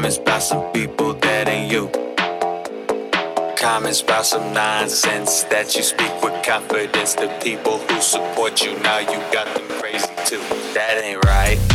Comments by some people that ain't you. Comments by some nonsense that you speak with confidence. The people who support you now, you got them crazy too. That ain't right.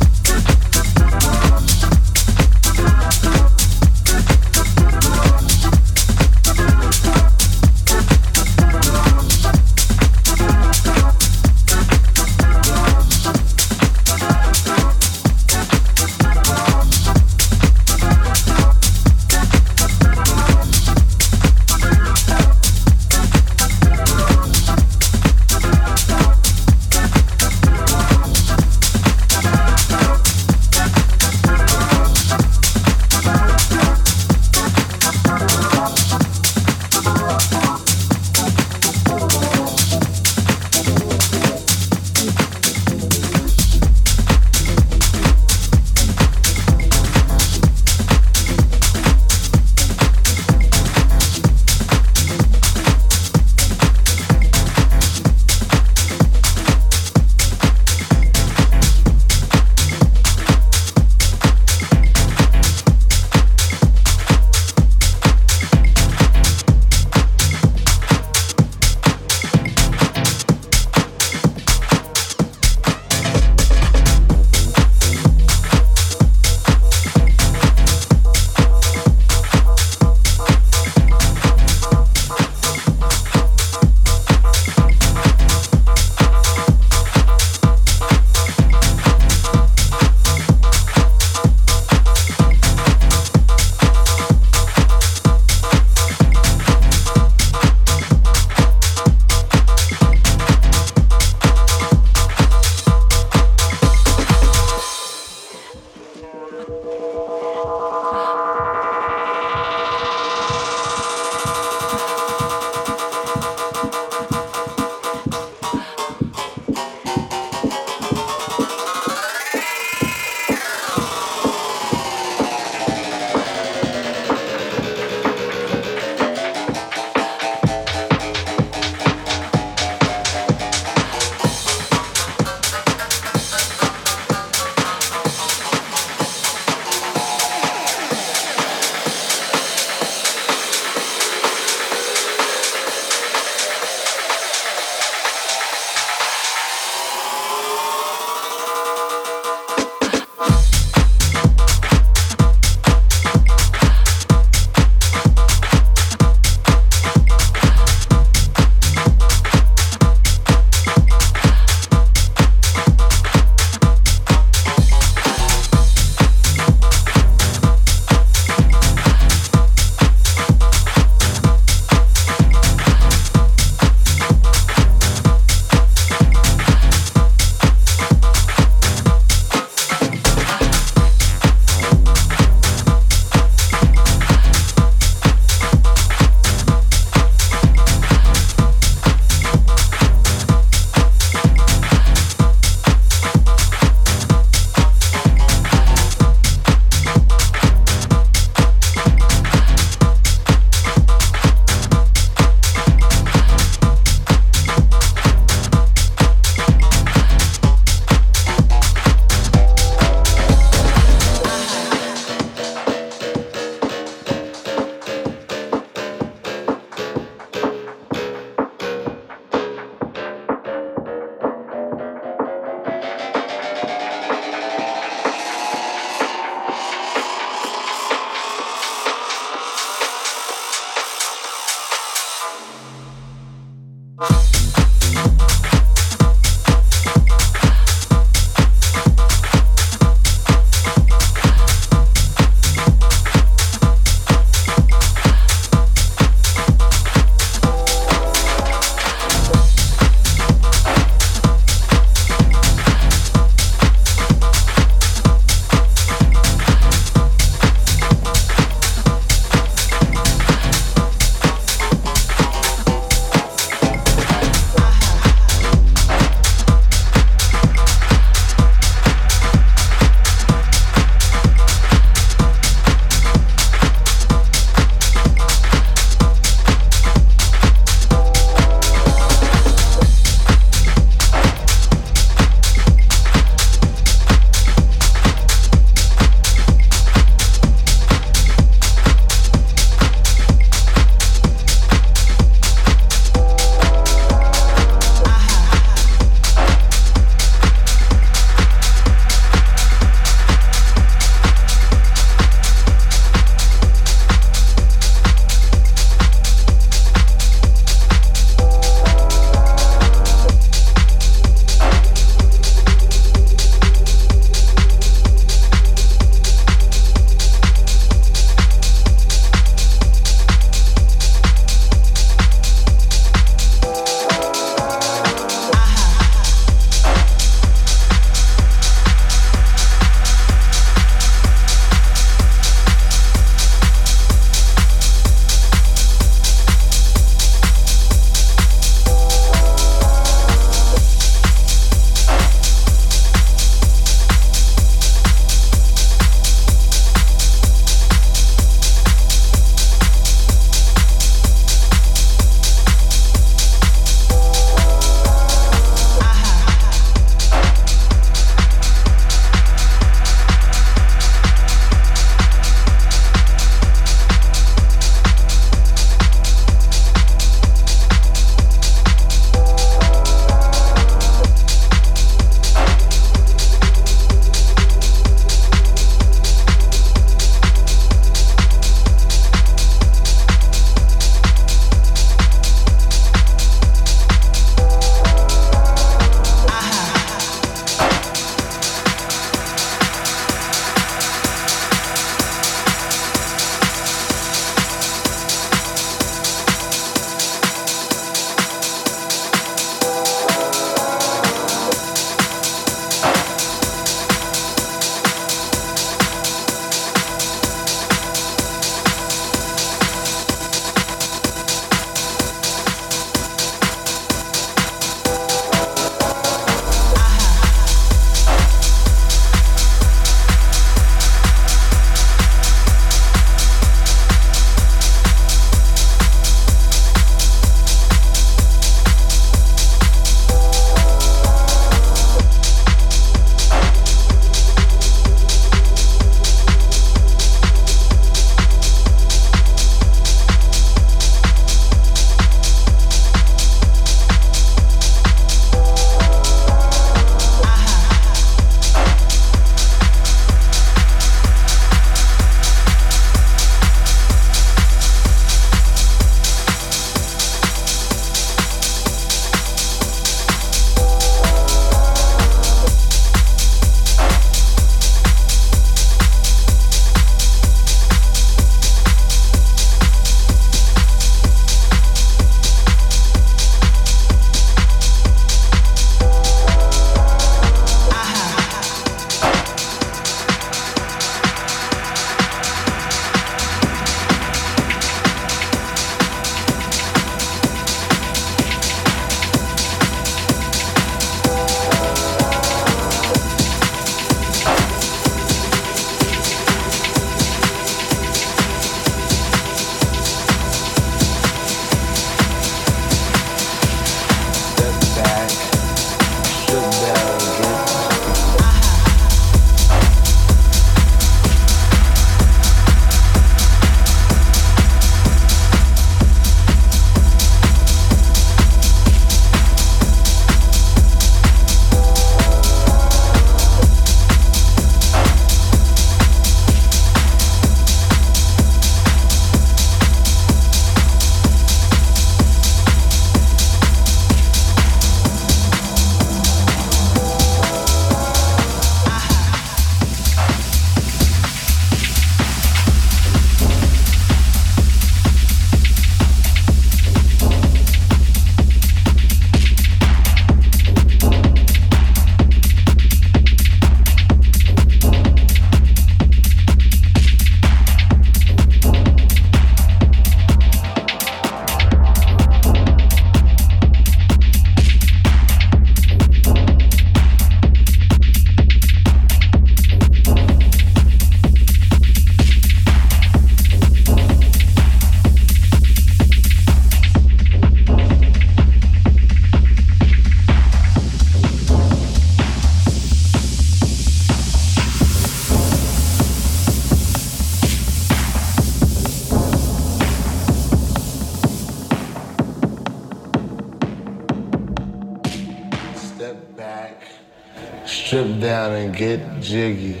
Get jiggy.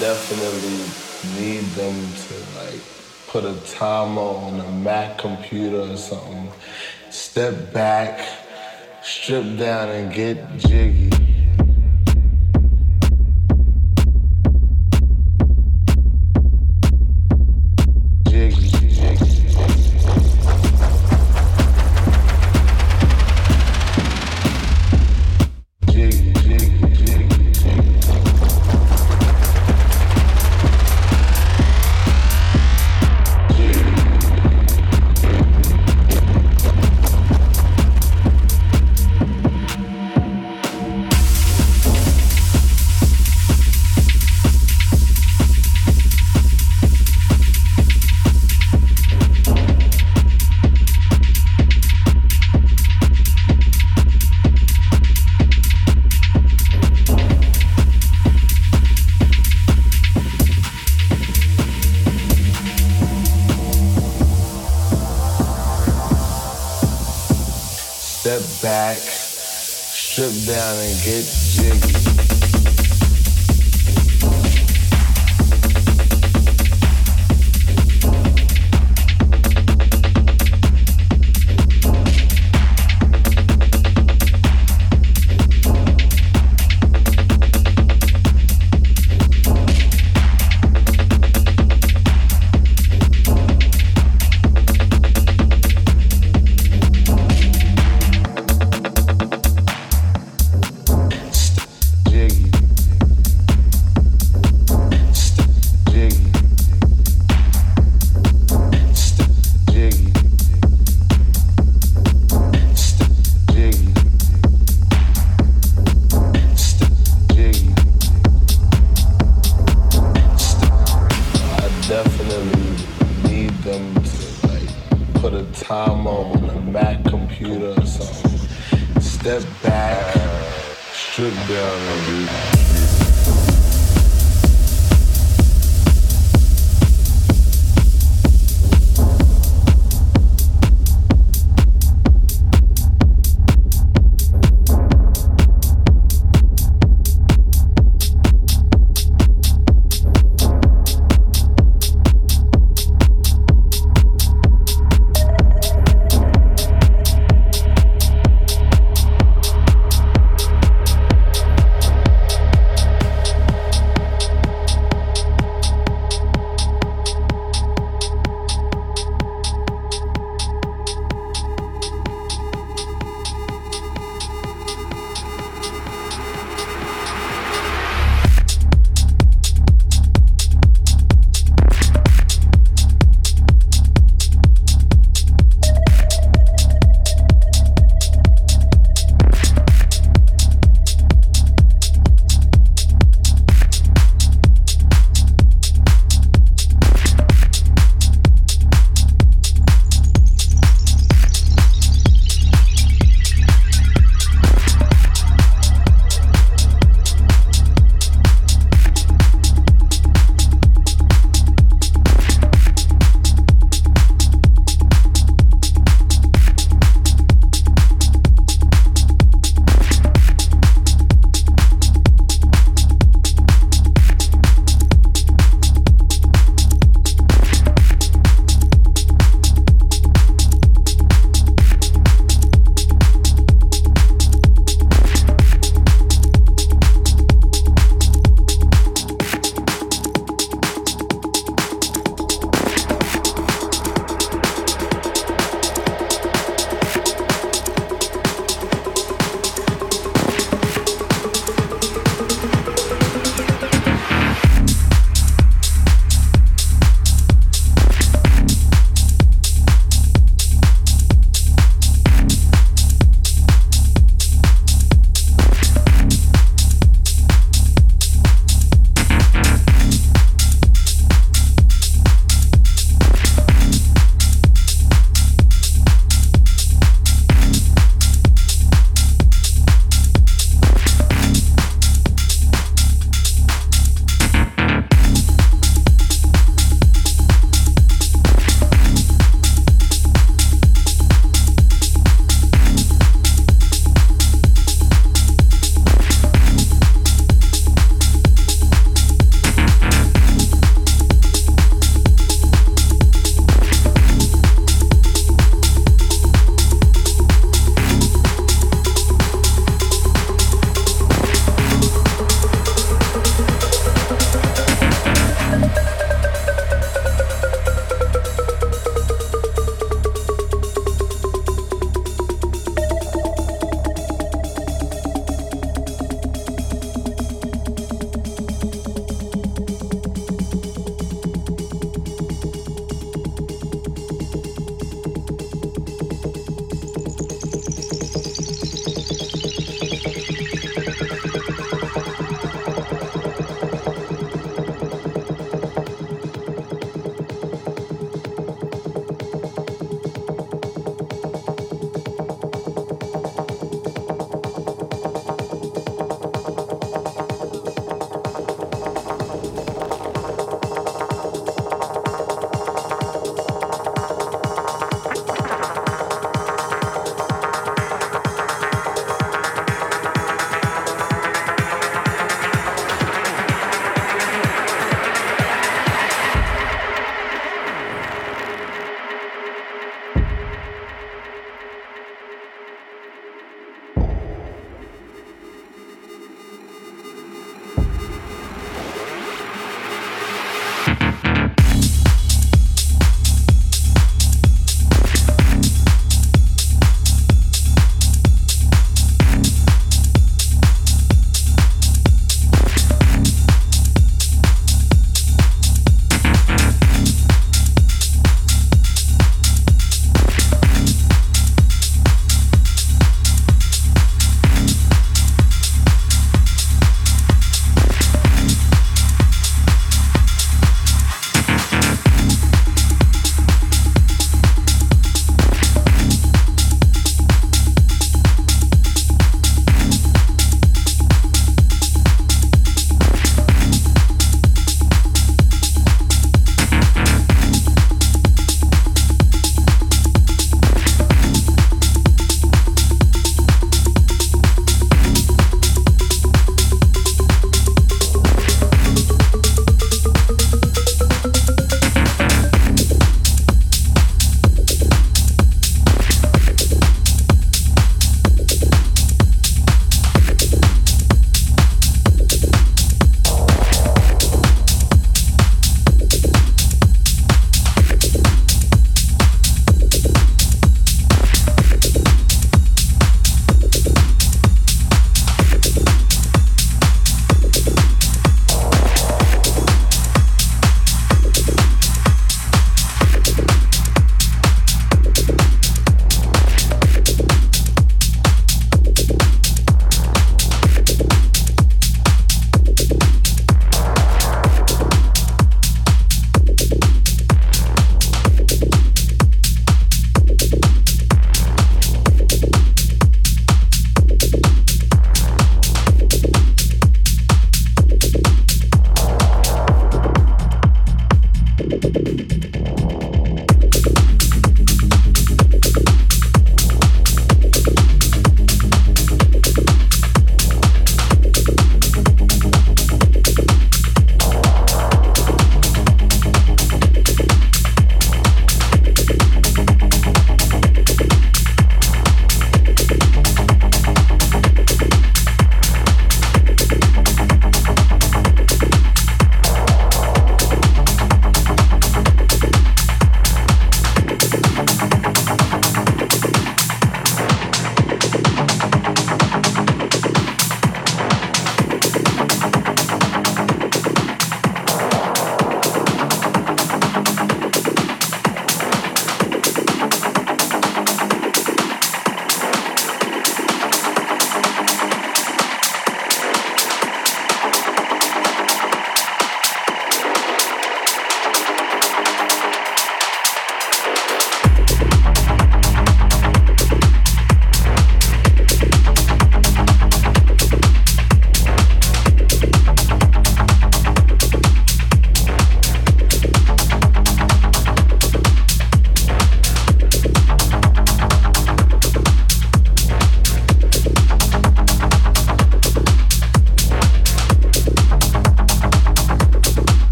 Down like put a timer on a Mac computer or something. Step back, strip down and get jiggy. get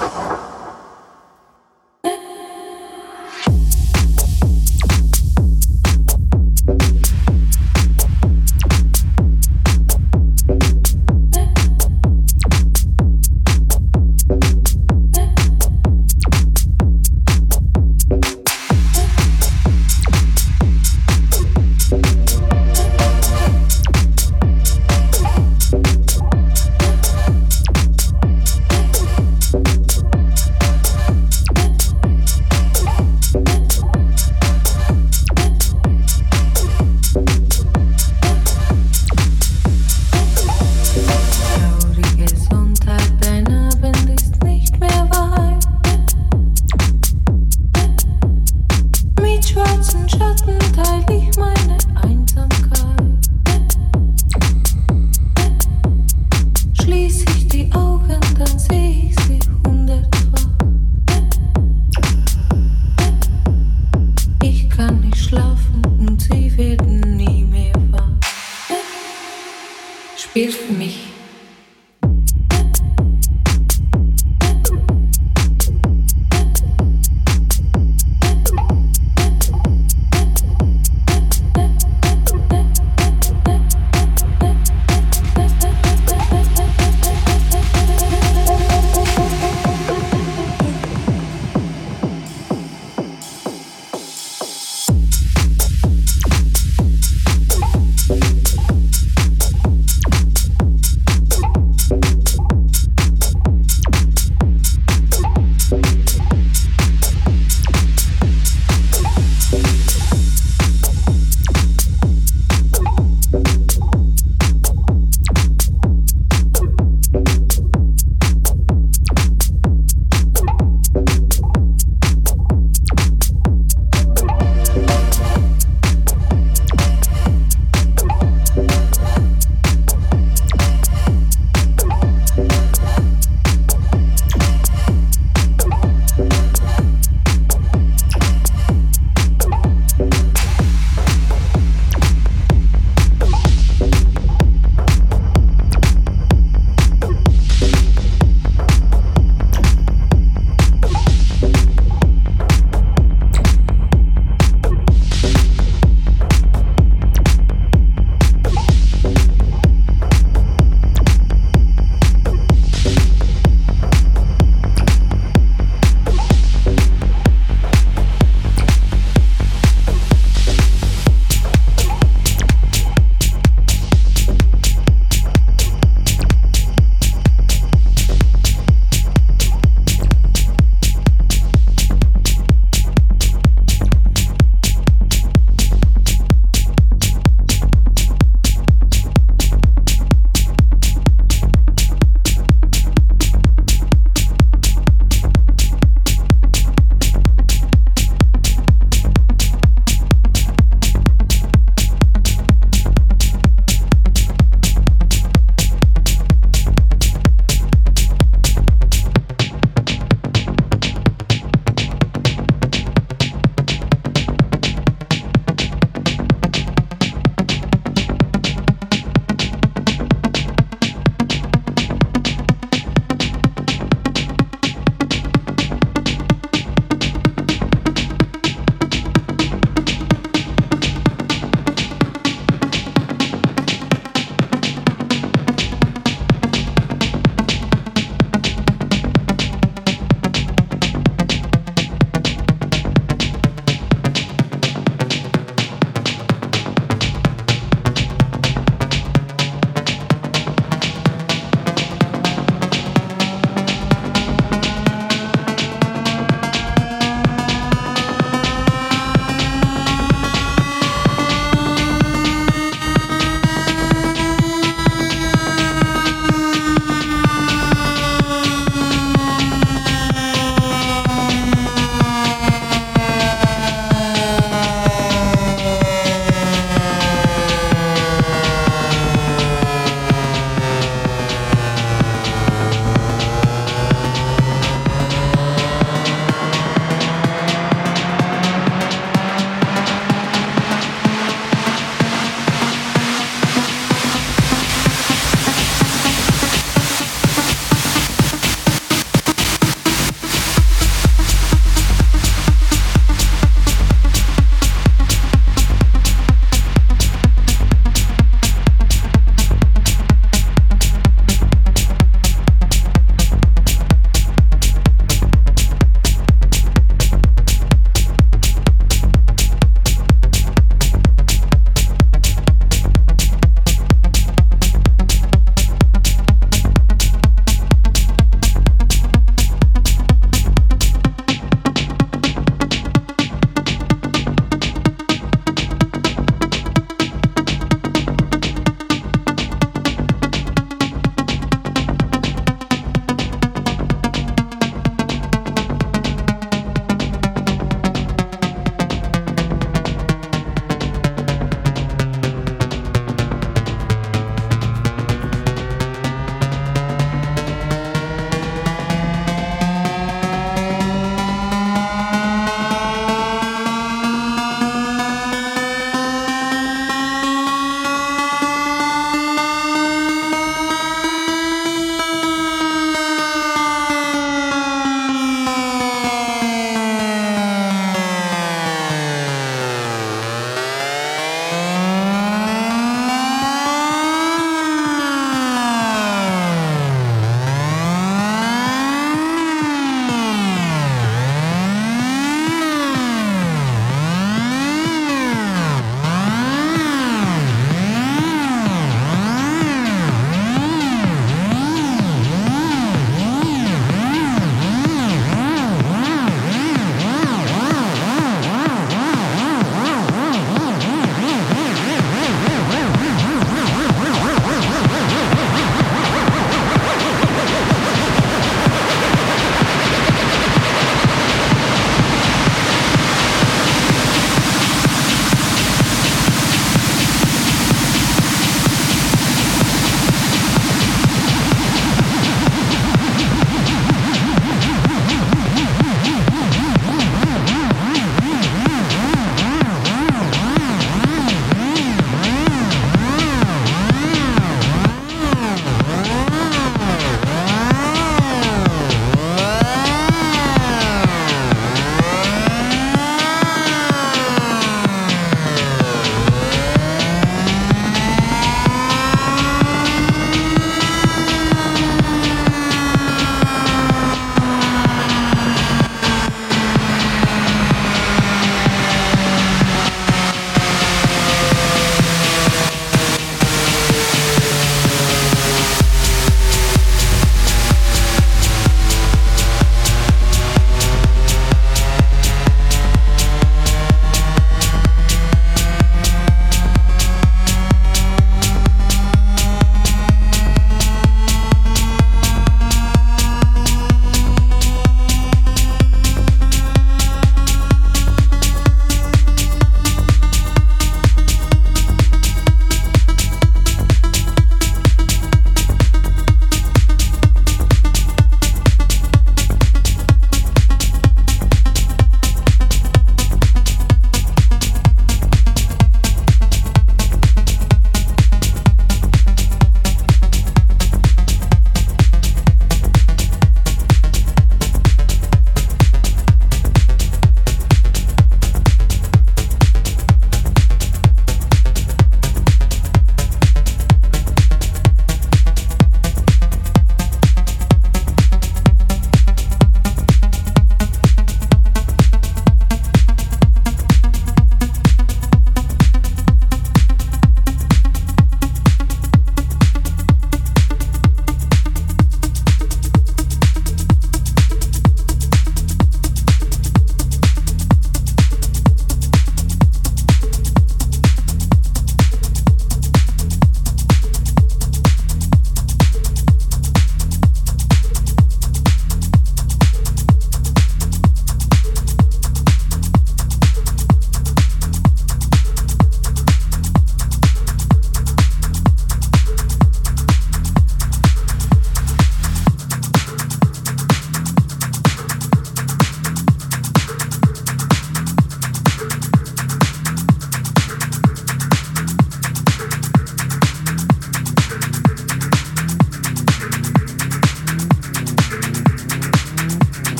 wach.